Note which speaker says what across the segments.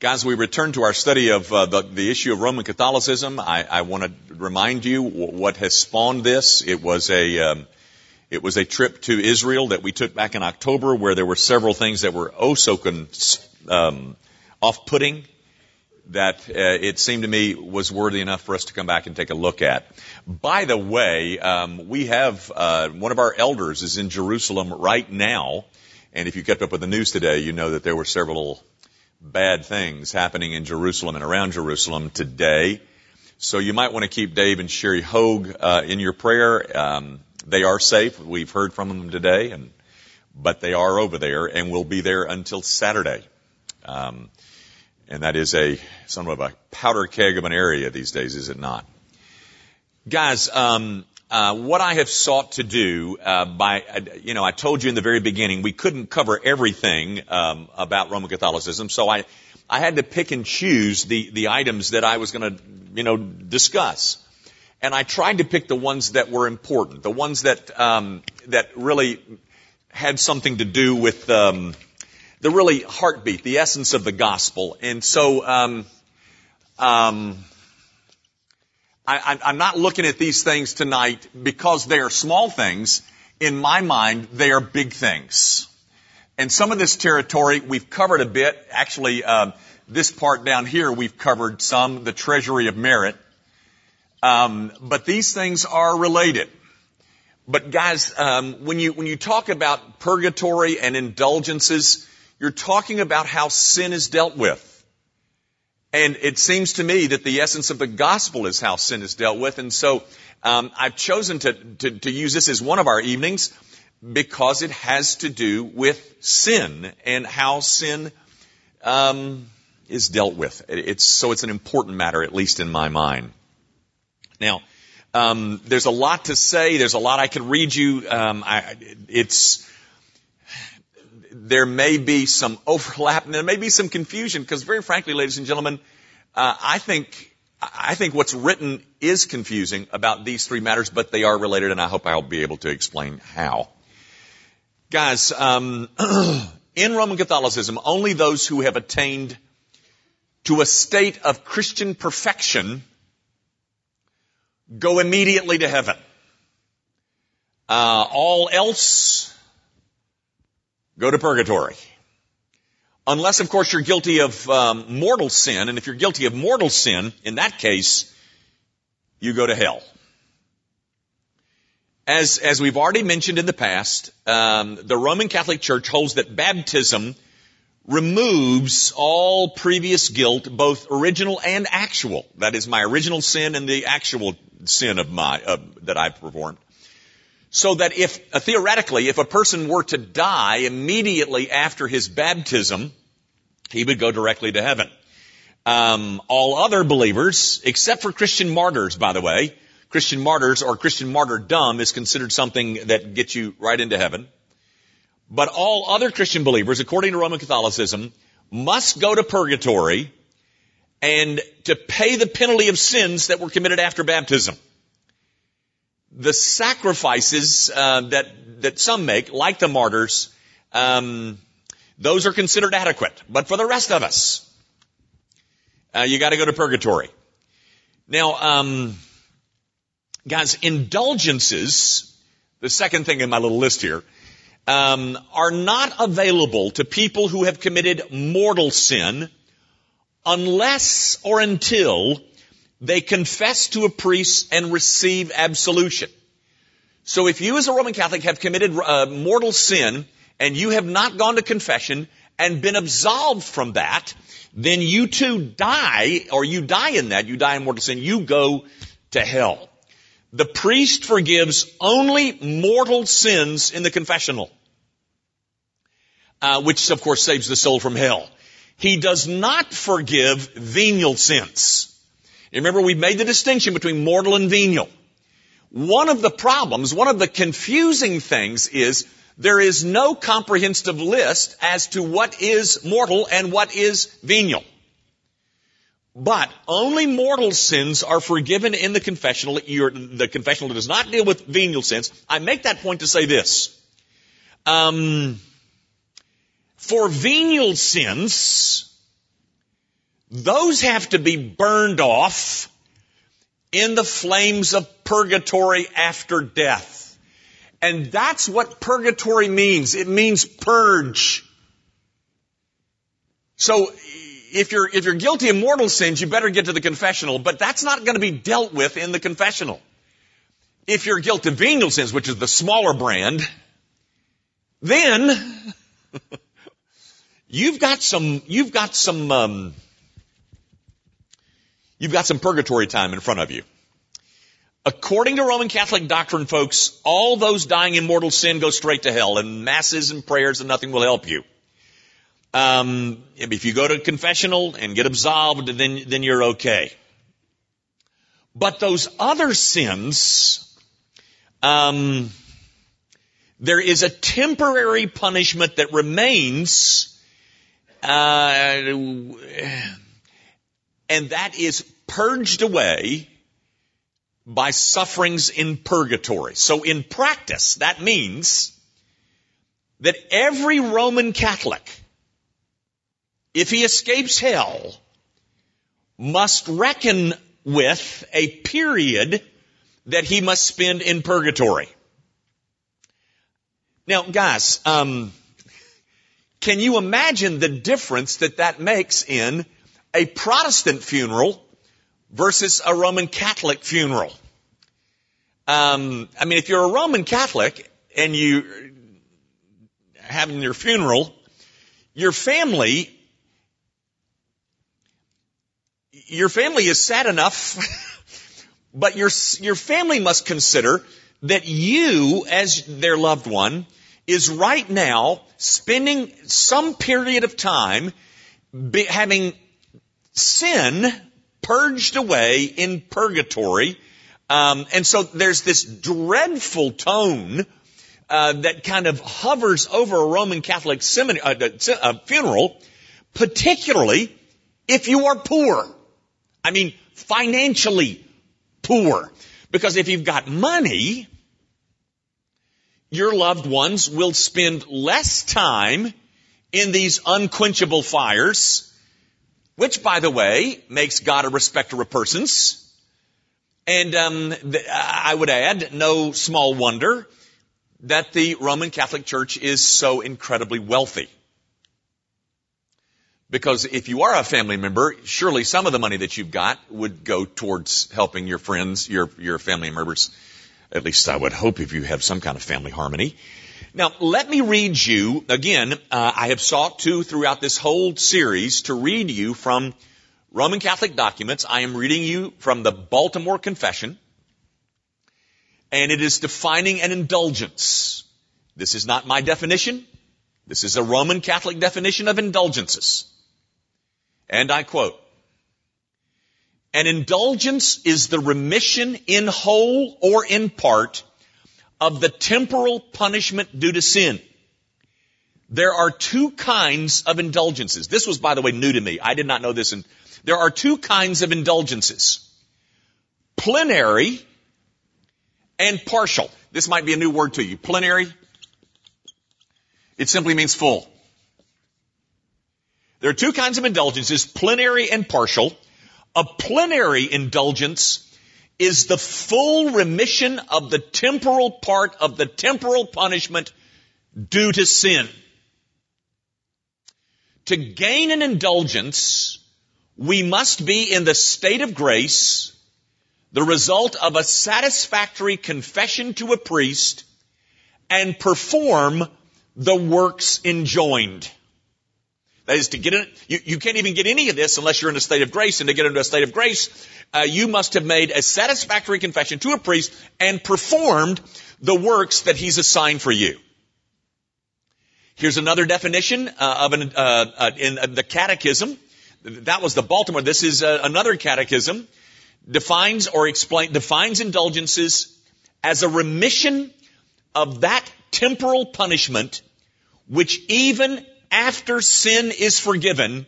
Speaker 1: Guys, we return to our study of uh, the, the issue of Roman Catholicism. I, I want to remind you what has spawned this. It was a um, it was a trip to Israel that we took back in October, where there were several things that were oh so con, um, off-putting that uh, it seemed to me was worthy enough for us to come back and take a look at. By the way, um, we have uh, one of our elders is in Jerusalem right now, and if you kept up with the news today, you know that there were several bad things happening in Jerusalem and around Jerusalem today. So you might want to keep Dave and Sherry Hogue uh, in your prayer. Um, they are safe. We've heard from them today, and but they are over there and will be there until Saturday. Um, and that is a somewhat of a powder keg of an area these days, is it not? Guys, um, uh, what I have sought to do uh, by, uh, you know, I told you in the very beginning we couldn't cover everything um, about Roman Catholicism, so I, I had to pick and choose the the items that I was going to, you know, discuss, and I tried to pick the ones that were important, the ones that um, that really had something to do with um, the really heartbeat, the essence of the gospel, and so. I, I'm not looking at these things tonight because they are small things. In my mind, they are big things. And some of this territory we've covered a bit. Actually, um, this part down here we've covered some, the treasury of merit. Um, but these things are related. But guys, um, when you when you talk about purgatory and indulgences, you're talking about how sin is dealt with. And it seems to me that the essence of the gospel is how sin is dealt with. And so um, I've chosen to, to, to use this as one of our evenings because it has to do with sin and how sin um, is dealt with. It's so it's an important matter, at least in my mind. Now, um, there's a lot to say. There's a lot I could read you. Um, I, it's there may be some overlap and there may be some confusion because very frankly, ladies and gentlemen, uh, I think I think what's written is confusing about these three matters, but they are related, and I hope I'll be able to explain how. Guys, um, in Roman Catholicism, only those who have attained to a state of Christian perfection go immediately to heaven. Uh, all else go to purgatory. Unless, of course, you're guilty of um, mortal sin, and if you're guilty of mortal sin, in that case, you go to hell. As, as we've already mentioned in the past, um, the Roman Catholic Church holds that baptism removes all previous guilt, both original and actual. That is my original sin and the actual sin of my uh, that I've performed. So that if, uh, theoretically, if a person were to die immediately after his baptism, he would go directly to heaven. Um, all other believers, except for Christian martyrs, by the way, Christian martyrs or Christian martyrdom is considered something that gets you right into heaven. But all other Christian believers, according to Roman Catholicism, must go to purgatory and to pay the penalty of sins that were committed after baptism the sacrifices uh, that that some make, like the martyrs, um, those are considered adequate. But for the rest of us, uh, you got to go to purgatory. Now, um, guys, indulgences, the second thing in my little list here, um, are not available to people who have committed mortal sin unless or until they confess to a priest and receive absolution. So if you as a Roman Catholic have committed uh, mortal sin and you have not gone to confession and been absolved from that, then you too die, or you die in that, you die in mortal sin, you go to hell. The priest forgives only mortal sins in the confessional, uh, which of course saves the soul from hell. He does not forgive venial sins. Remember, we made the distinction between mortal and venial. One of the problems, one of the confusing things is there is no comprehensive list as to what is mortal and what is venial. But only mortal sins are forgiven in the confessional. the confessional does not deal with venial sins. I make that point to say this. Um, for venial sins, those have to be burned off in the flames of purgatory after death. And that's what purgatory means. It means purge. So if you're, if you're guilty of mortal sins, you better get to the confessional, but that's not going to be dealt with in the confessional. If you're guilty of venial sins, which is the smaller brand, then you've got some, you've got some, um, you've got some purgatory time in front of you. According to Roman Catholic doctrine, folks, all those dying in mortal sin go straight to hell, and masses and prayers and nothing will help you. Um, if you go to confessional and get absolved, then then you're okay. But those other sins, um, there is a temporary punishment that remains, uh, and that is purged away by sufferings in purgatory. So in practice, that means that every Roman Catholic if he escapes hell, must reckon with a period that he must spend in purgatory. Now, guys, um, can you imagine the difference that that makes in a Protestant funeral versus a Roman Catholic funeral? Um, I mean, if you're a Roman Catholic and you having your funeral, your family your family is sad enough, but your, your family must consider that you, as their loved one, is right now spending some period of time be, having sin purged away in purgatory. Um, and so there's this dreadful tone uh, that kind of hovers over a Roman Catholic seminary, uh, uh, funeral, particularly if you are poor. I mean, financially poor. Because if you've got money, your loved ones will spend less time in these unquenchable fires, which, by the way, makes God a respecter of persons. And um, I would add, no small wonder that the Roman Catholic Church is so incredibly wealthy. Because if you are a family member, surely some of the money that you've got would go towards helping your friends, your, your family members. At least I would hope if you have some kind of family harmony. Now, let me read you, again, uh, I have sought to, throughout this whole series, to read you from Roman Catholic documents. I am reading you from the Baltimore Confession, and it is defining an indulgence. This is not my definition. This is a Roman Catholic definition of indulgences. And I quote, an indulgence is the remission in whole or in part of the temporal punishment due to sin. There are two kinds of indulgences. This was, by the way, new to me. I did not know this. And there are two kinds of indulgences. Plenary and partial. This might be a new word to you. Plenary. It simply means full. There are two kinds of indulgences, plenary and partial. A plenary indulgence is the full remission of the temporal part of the temporal punishment due to sin. To gain an indulgence, we must be in the state of grace, the result of a satisfactory confession to a priest, and perform the works enjoined. That is to get in, you, you can't even get any of this unless you're in a state of grace. And to get into a state of grace, uh, you must have made a satisfactory confession to a priest and performed the works that he's assigned for you. Here's another definition uh, of an, uh, uh in uh, the catechism. That was the Baltimore. This is uh, another catechism. Defines or explain, defines indulgences as a remission of that temporal punishment which even after sin is forgiven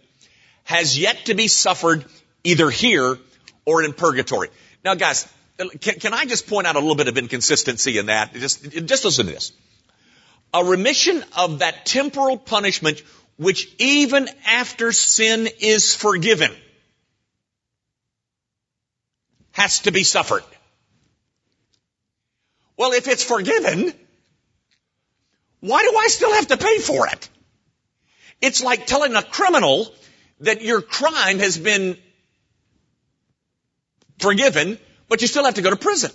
Speaker 1: has yet to be suffered either here or in purgatory. Now guys, can, can I just point out a little bit of inconsistency in that? Just, just listen to this. A remission of that temporal punishment which even after sin is forgiven. has to be suffered. Well, if it's forgiven, why do I still have to pay for it? It's like telling a criminal that your crime has been forgiven, but you still have to go to prison.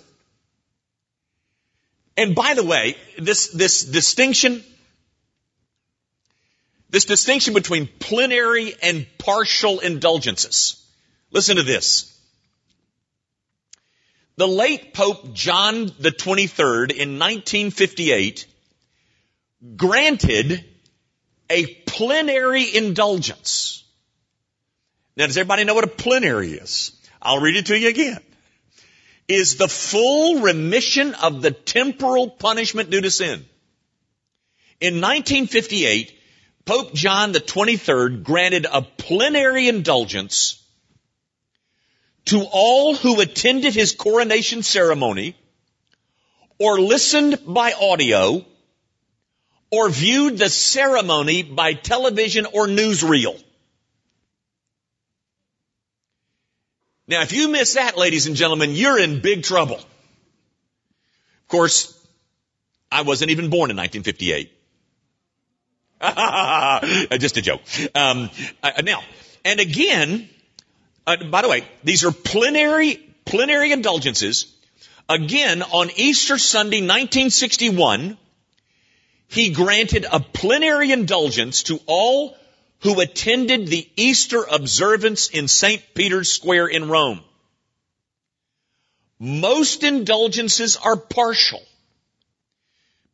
Speaker 1: And by the way, this, this distinction, this distinction between plenary and partial indulgences. Listen to this. The late Pope John the 23rd in 1958 granted a plenary indulgence. Now, does everybody know what a plenary is? I'll read it to you again. Is the full remission of the temporal punishment due to sin. In 1958, Pope John the 23rd granted a plenary indulgence to all who attended his coronation ceremony or listened by audio or viewed the ceremony by television or newsreel. Now, if you miss that, ladies and gentlemen, you're in big trouble. Of course, I wasn't even born in 1958. Just a joke. Um, uh, now, and again, uh, by the way, these are plenary, plenary indulgences. Again, on Easter Sunday, 1961, he granted a plenary indulgence to all who attended the Easter observance in St. Peter's Square in Rome. Most indulgences are partial.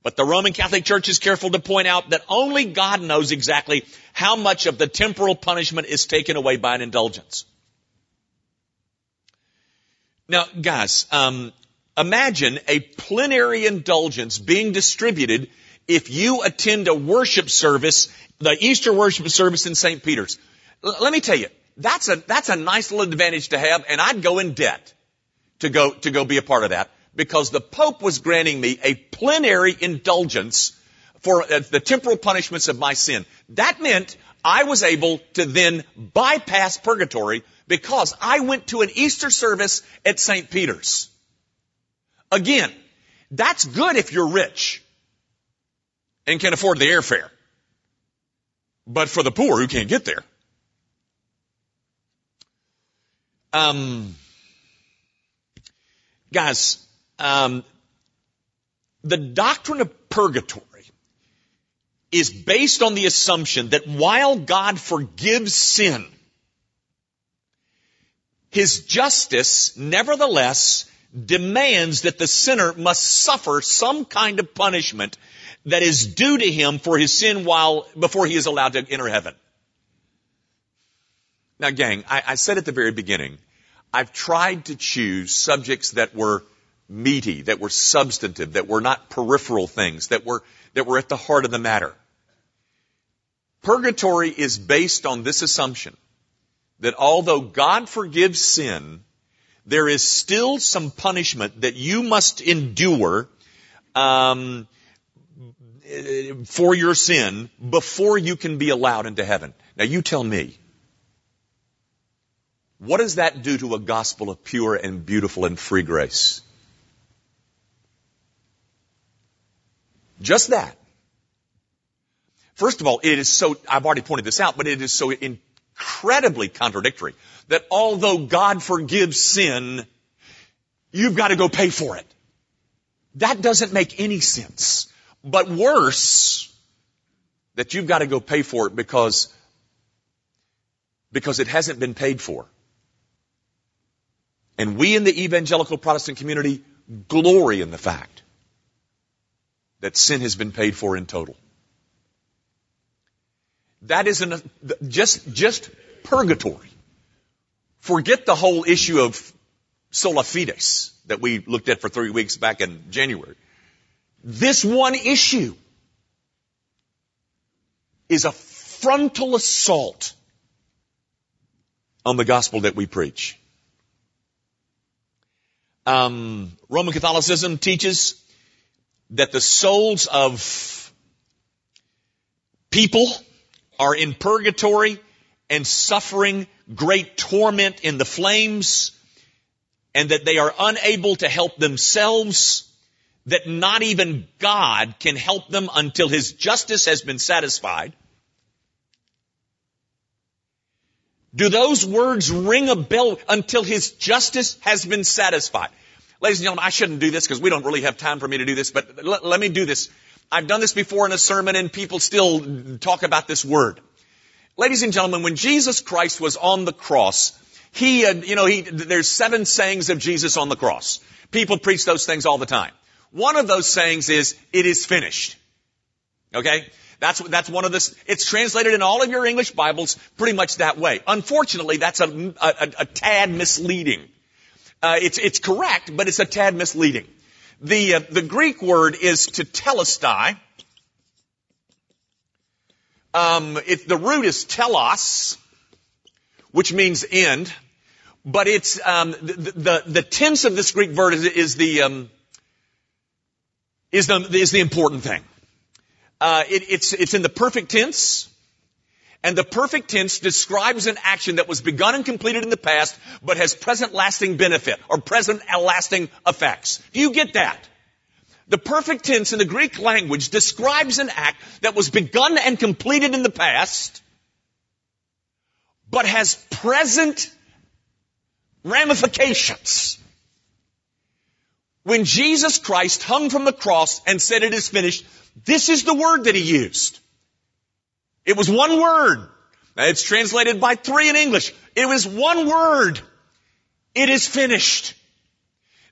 Speaker 1: But the Roman Catholic Church is careful to point out that only God knows exactly how much of the temporal punishment is taken away by an indulgence. Now, guys, um, imagine a plenary indulgence being distributed if you attend a worship service, the Easter worship service in St. Peter's. L- let me tell you, that's a, that's a nice little advantage to have, and I'd go in debt to go, to go be a part of that because the Pope was granting me a plenary indulgence for uh, the temporal punishments of my sin. That meant I was able to then bypass purgatory because I went to an Easter service at St. Peter's. Again, that's good if you're rich and can afford the airfare. But for the poor who can't get there, um, guys, um, the doctrine of purgatory is based on the assumption that while God forgives sin, his justice nevertheless demands that the sinner must suffer some kind of punishment that is due to him for his sin while, before he is allowed to enter heaven. Now gang, I, I said at the very beginning, I've tried to choose subjects that were meaty, that were substantive, that were not peripheral things, that were, that were at the heart of the matter. Purgatory is based on this assumption that although God forgives sin, there is still some punishment that you must endure um, Uh, for your sin before you can be allowed into heaven. Now you tell me, what does that do to a gospel of pure and beautiful and free grace? Just that. First of all, it is so, I've already pointed this out, but it is so incredibly contradictory that although God forgives sin, you've got to go pay for it. That doesn't make any sense. But worse, that you've got to go pay for it because, because it hasn't been paid for. And we in the evangelical Protestant community glory in the fact that sin has been paid for in total. That isn't just, just purgatory. Forget the whole issue of sola fides that we looked at for three weeks back in January. This one issue is a frontal assault on the gospel that we preach. Um, Roman Catholicism teaches that the souls of people are in purgatory and suffering great torment in the flames and that they are unable to help themselves, that not even God can help them until his justice has been satisfied. Do those words ring a bell until his justice has been satisfied? Ladies and gentlemen, I shouldn't do this because we don't really have time for me to do this, but let, let me do this. I've done this before in a sermon and people still talk about this word. Ladies and gentlemen, when Jesus Christ was on the cross, he, uh, you know, he, there's seven sayings of Jesus on the cross. People preach those things all the time. One of those sayings is, it is finished. Okay? That's, that's one of the, it's translated in all of your English Bibles pretty much that way. Unfortunately, that's a, a, a tad misleading. Uh, it's, it's correct, but it's a tad misleading. The, uh, the Greek word is tetelestai. Um, it, the root is telos, which means end, but it's um, the, the, the tense of this Greek word is, is the um, is the is the important thing. Uh, it, it's it's in the perfect tense. And the perfect tense describes an action that was begun and completed in the past, but has present lasting benefit or present lasting effects. Do you get that? The perfect tense in the Greek language describes an act that was begun and completed in the past, but has present ramifications. When Jesus Christ hung from the cross and said it is finished, this is the word that he used. It was one word. It's translated by three in English. It was one word. It is finished.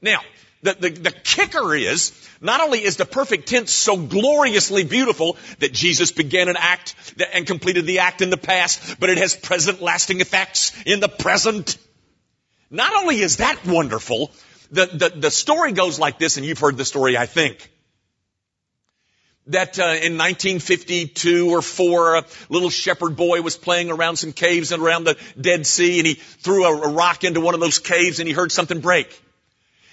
Speaker 1: Now, the, the, the, kicker is, not only is the perfect tense so gloriously beautiful that Jesus began an act and completed the act in the past, but it has present lasting effects in the present. Not only is that wonderful, the, the, the story goes like this, and you've heard the story, I think. That uh, in 1952 or 4 a little shepherd boy was playing around some caves and around the dead sea and he threw a, a, rock into one of those caves and he heard something break.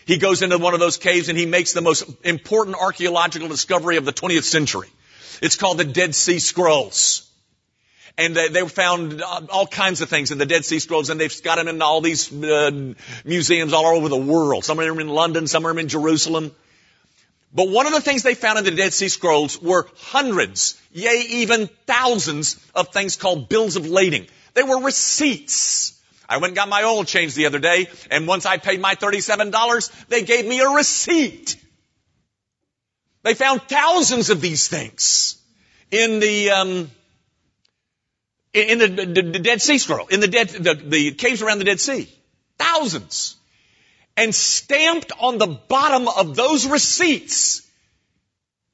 Speaker 1: He goes into one of those caves and he makes the most important archaeological discovery of the 20th century. It's called the dead sea scrolls and they, they found all kinds of things in the Dead Sea Scrolls, and they've got them in all these uh, museums all over the world. Some of them are in London, some of them in Jerusalem. But one of the things they found in the Dead Sea Scrolls were hundreds, yea, even thousands of things called bills of lading. They were receipts. I went and got my oil changed the other day, and once I paid my $37, they gave me a receipt. They found thousands of these things in the, um, in the, the, the, Dead Sea Scroll, in the, dead, the, the caves around the Dead Sea. Thousands and stamped on the bottom of those receipts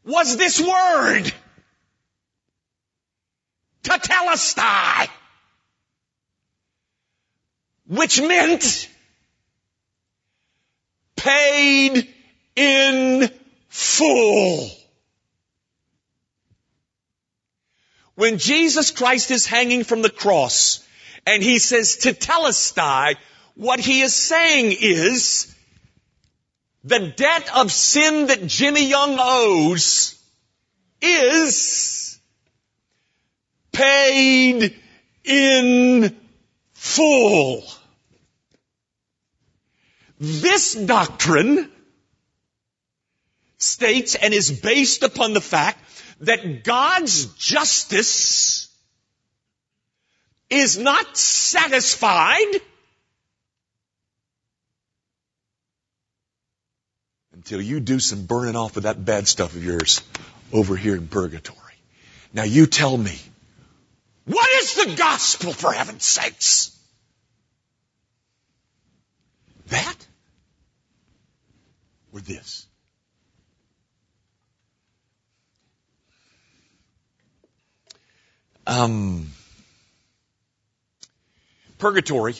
Speaker 1: was this word. Tetelestai. Which meant paid in full. When Jesus Christ is hanging from the cross and he says to tetelestai, what he is saying is, the debt of sin that Jimmy Young owes is paid in full. This doctrine states and is based upon the fact that God's justice is not satisfied until you do some burning off of that bad stuff of yours over here in purgatory. Now you tell me, what is the gospel for heaven's sakes? That? Or this? Um, purgatory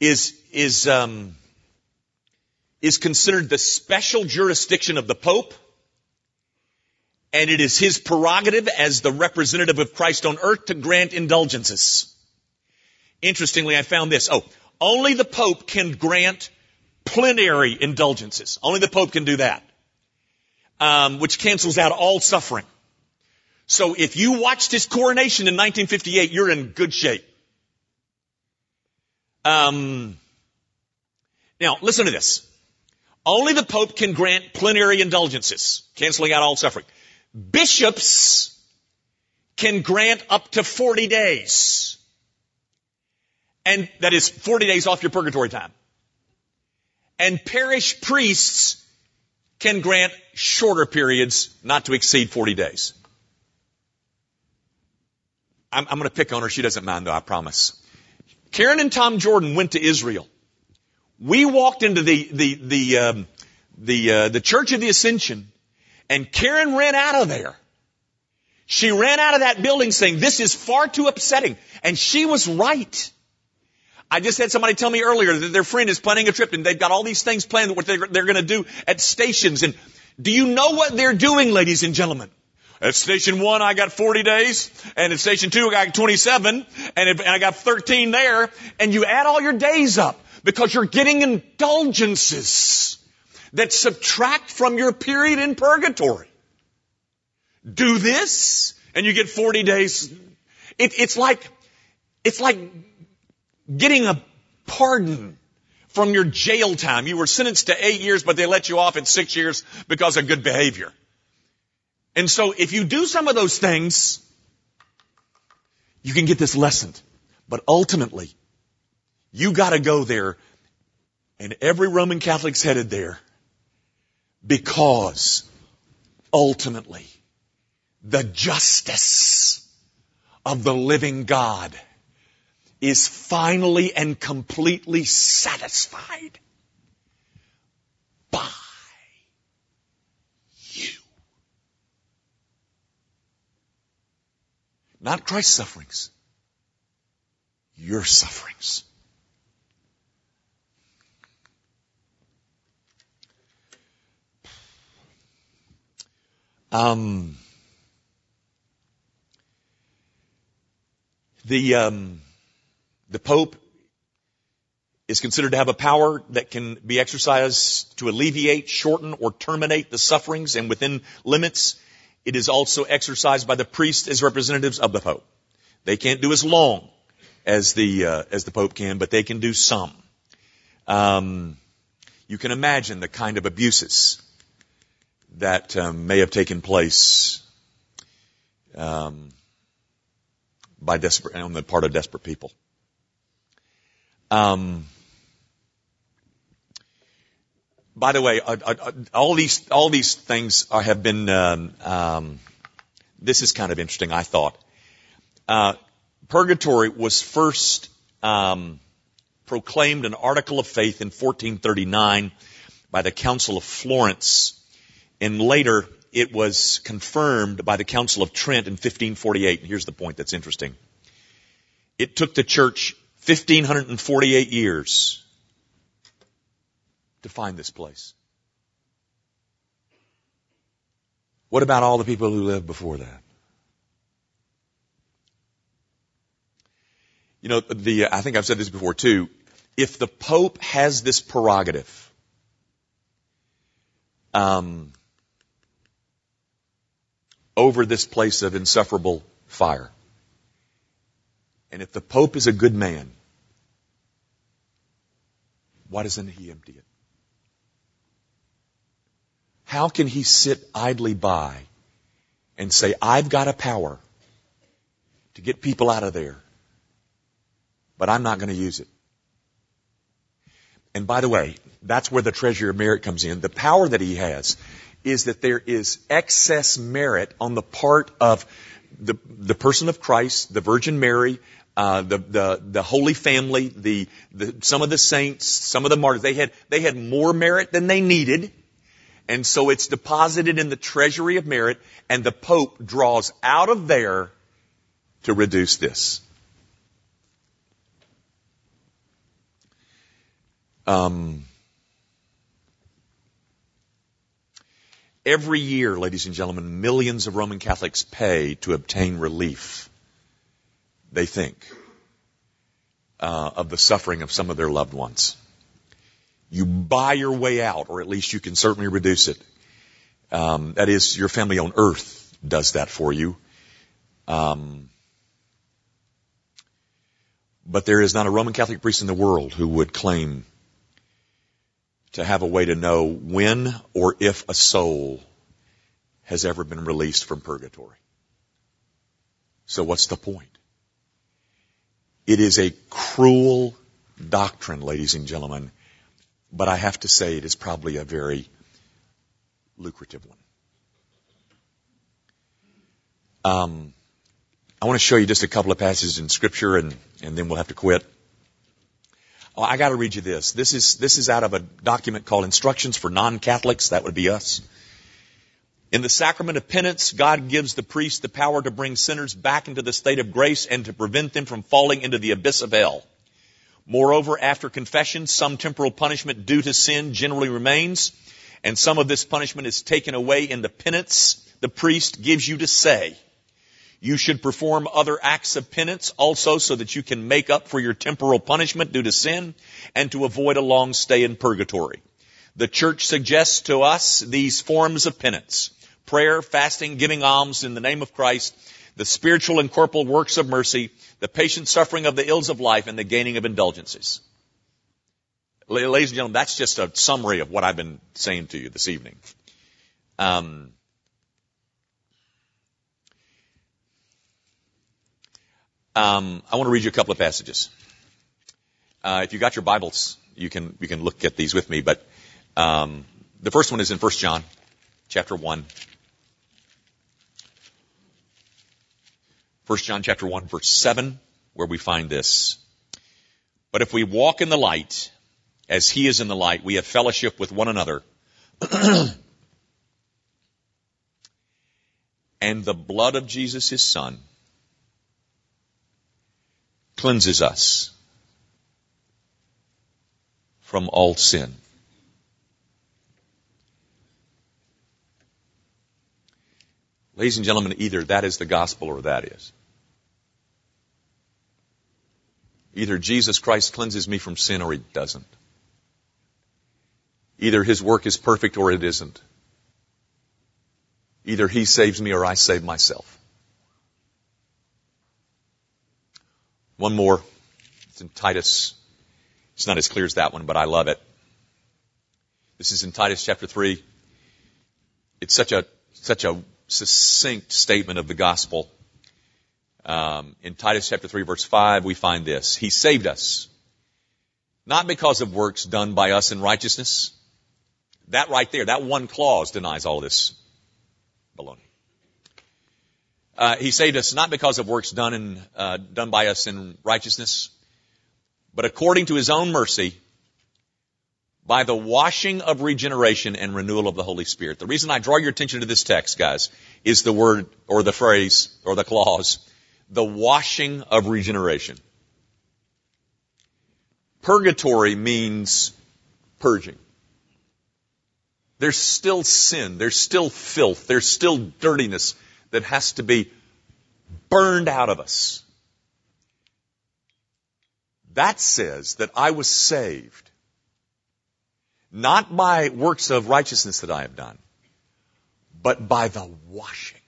Speaker 1: is, is, um, is considered the special jurisdiction of the Pope, and it is his prerogative as the representative of Christ on earth to grant indulgences. Interestingly, I found this. Oh, only the Pope can grant plenary indulgences. Only the Pope can do that. Um, which cancels out all suffering. So if you watched his coronation in 1958, you're in good shape. Um, Now, listen to this. Only the Pope can grant plenary indulgences, canceling out all suffering. Bishops can grant up to 40 days. And that is 40 days off your purgatory time. And parish priests can grant shorter periods not to exceed 40 days. I'm, I'm going to pick on her. She doesn't mind though, I promise. Karen and Tom Jordan went to Israel. We walked into the, the, the, um, the, uh, the Church of the Ascension and Karen ran out of there. She ran out of that building saying, this is far too upsetting. And she was right. I just had somebody tell me earlier that their friend is planning a trip and they've got all these things planned what they're, they're going to do at stations. And do you know what they're doing, ladies and gentlemen? At station one, I got 40 days, and at station two, I got 27, and, I got 13 there, and you add all your days up because you're getting indulgences that subtract from your period in purgatory. Do this, and you get 40 days. It, it's like, it's like getting a pardon from your jail time. You were sentenced to eight years, but they let you off at six years because of good behavior. And so if you do some of those things, you can get this lessened. But ultimately, you gotta go there, and every Roman Catholic's headed there, because ultimately, the justice of the living God is finally and completely satisfied by Not Christ's sufferings, your sufferings. Um, the um, the Pope is considered to have a power that can be exercised to alleviate, shorten, or terminate the sufferings and within limits. It is also exercised by the priests as representatives of the Pope. They can't do as long as the uh, as the Pope can, but they can do some. Um, you can imagine the kind of abuses that um, may have taken place um, by desperate on the part of desperate people. Um, by the way, uh, uh, uh, all these all these things are, have been. Um, um, this is kind of interesting. I thought uh, purgatory was first um, proclaimed an article of faith in 1439 by the Council of Florence, and later it was confirmed by the Council of Trent in 1548. And here's the point that's interesting. It took the church 1548 years to find this place. What about all the people who lived before that? You know, the, I think I've said this before too. If the Pope has this prerogative, um, over this place of insufferable fire, and if the Pope is a good man, why doesn't he empty it? How can he sit idly by and say, I've got a power to get people out of there, but I'm not going to use it? And by the way, that's where the treasure of merit comes in. The power that he has is that there is excess merit on the part of the, the person of Christ, the Virgin Mary, uh, the, the, the Holy Family, the, the, some of the saints, some of the martyrs, they had, they had more merit than they needed. And so it's deposited in the treasury of merit and the Pope draws out of there to reduce this. Um, every year, ladies and gentlemen, millions of Roman Catholics pay to obtain relief they think, uh, of the suffering of some of their loved ones. You buy your way out, or at least you can certainly reduce it. Um, that is, your family on earth does that for you. Um, but there is not a Roman Catholic priest in the world who would claim to have a way to know when or if a soul has ever been released from purgatory. So what's the point? It is a cruel doctrine, ladies and gentlemen, but I have to say it is probably a very lucrative one. Um, I want to show you just a couple of passages in Scripture, and, and then we'll have to quit. Oh, I got to read you this. This is this is out of a document called Instructions for Non-Catholics. That would be us. In the sacrament of penance, God gives the priest the power to bring sinners back into the state of grace and to prevent them from falling into the abyss of hell. Moreover, after confession, some temporal punishment due to sin generally remains, and some of this punishment is taken away in the penance the priest gives you to say. You should perform other acts of penance also so that you can make up for your temporal punishment due to sin and to avoid a long stay in purgatory. The church suggests to us these forms of penance. Prayer, fasting, giving alms in the name of Christ, the spiritual and corporal works of mercy, the patient suffering of the ills of life, and the gaining of indulgences. Ladies and gentlemen, that's just a summary of what I've been saying to you this evening. Um, Um, I want to read you a couple of passages. Uh, if you got your Bibles, you can you can look at these with me. But um, the first one is in 1 John, chapter one. 1 John chapter 1 verse 7 where we find this. But if we walk in the light as he is in the light, we have fellowship with one another. and the blood of Jesus his son cleanses us from all sin. Ladies and gentlemen, either that is the gospel or that is. Either Jesus Christ cleanses me from sin or he doesn't. Either his work is perfect or it isn't. Either he saves me or I save myself. One more. It's in Titus. It's not as clear as that one, but I love it. This is in Titus chapter 3. It's such a, such a succinct statement of the gospel. Um, in Titus chapter 3 verse 5, we find this. He saved us, not because of works done by us in righteousness. That right there, that one clause denies all this baloney. Uh, he saved us not because of works done in, uh, done by us in righteousness, but according to his own mercy, by the washing of regeneration and renewal of the Holy Spirit. The reason I draw your attention to this text, guys, is the word or the phrase or the clause, the washing of regeneration. Purgatory means purging. There's still sin. There's still filth. There's still dirtiness that has to be burned out of us. That says that I was saved not by works of righteousness that I have done, but by the washing.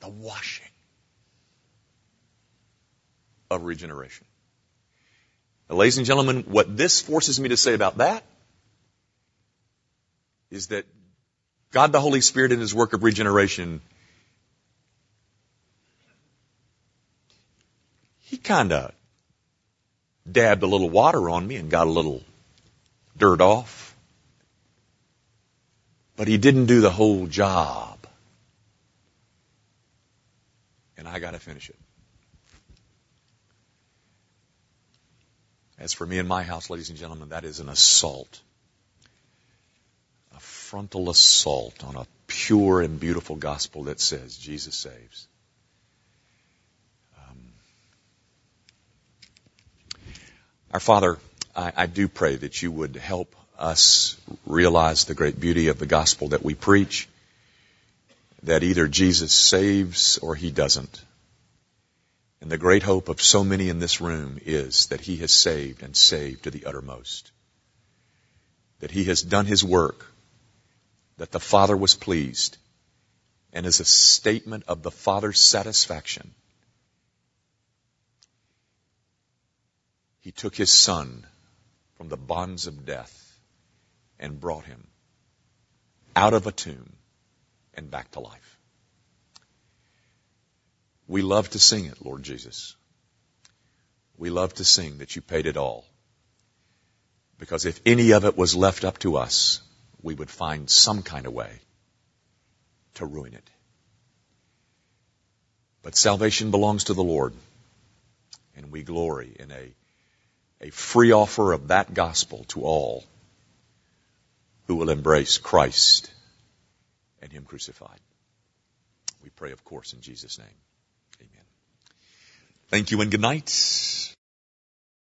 Speaker 1: The washing of regeneration. Now, ladies and gentlemen, what this forces me to say about that is that God the Holy Spirit in His work of regeneration, He kind of dabbed a little water on me and got a little dirt off. But He didn't do the whole job. And I got to finish it. As for me and my house, ladies and gentlemen, that is an assault A frontal assault on a pure and beautiful gospel that says Jesus saves. Um, our Father, I, I do pray that you would help us realize the great beauty of the gospel that we preach, that either Jesus saves or he doesn't. And the great hope of so many in this room is that he has saved and saved to the uttermost. That he has done his work that the Father was pleased and is a statement of the Father's satisfaction, He took his son from the bonds of death and brought him out of a tomb and back to life. We love to sing it, Lord Jesus. We love to sing that you paid it all. Because if any of it was left up to us, we would find some kind of way to ruin it. But salvation belongs to the Lord. And we glory in a, a free offer of that gospel to all who will embrace Christ and Him crucified. We pray, of course, in Jesus' name. Amen. Thank you and good night.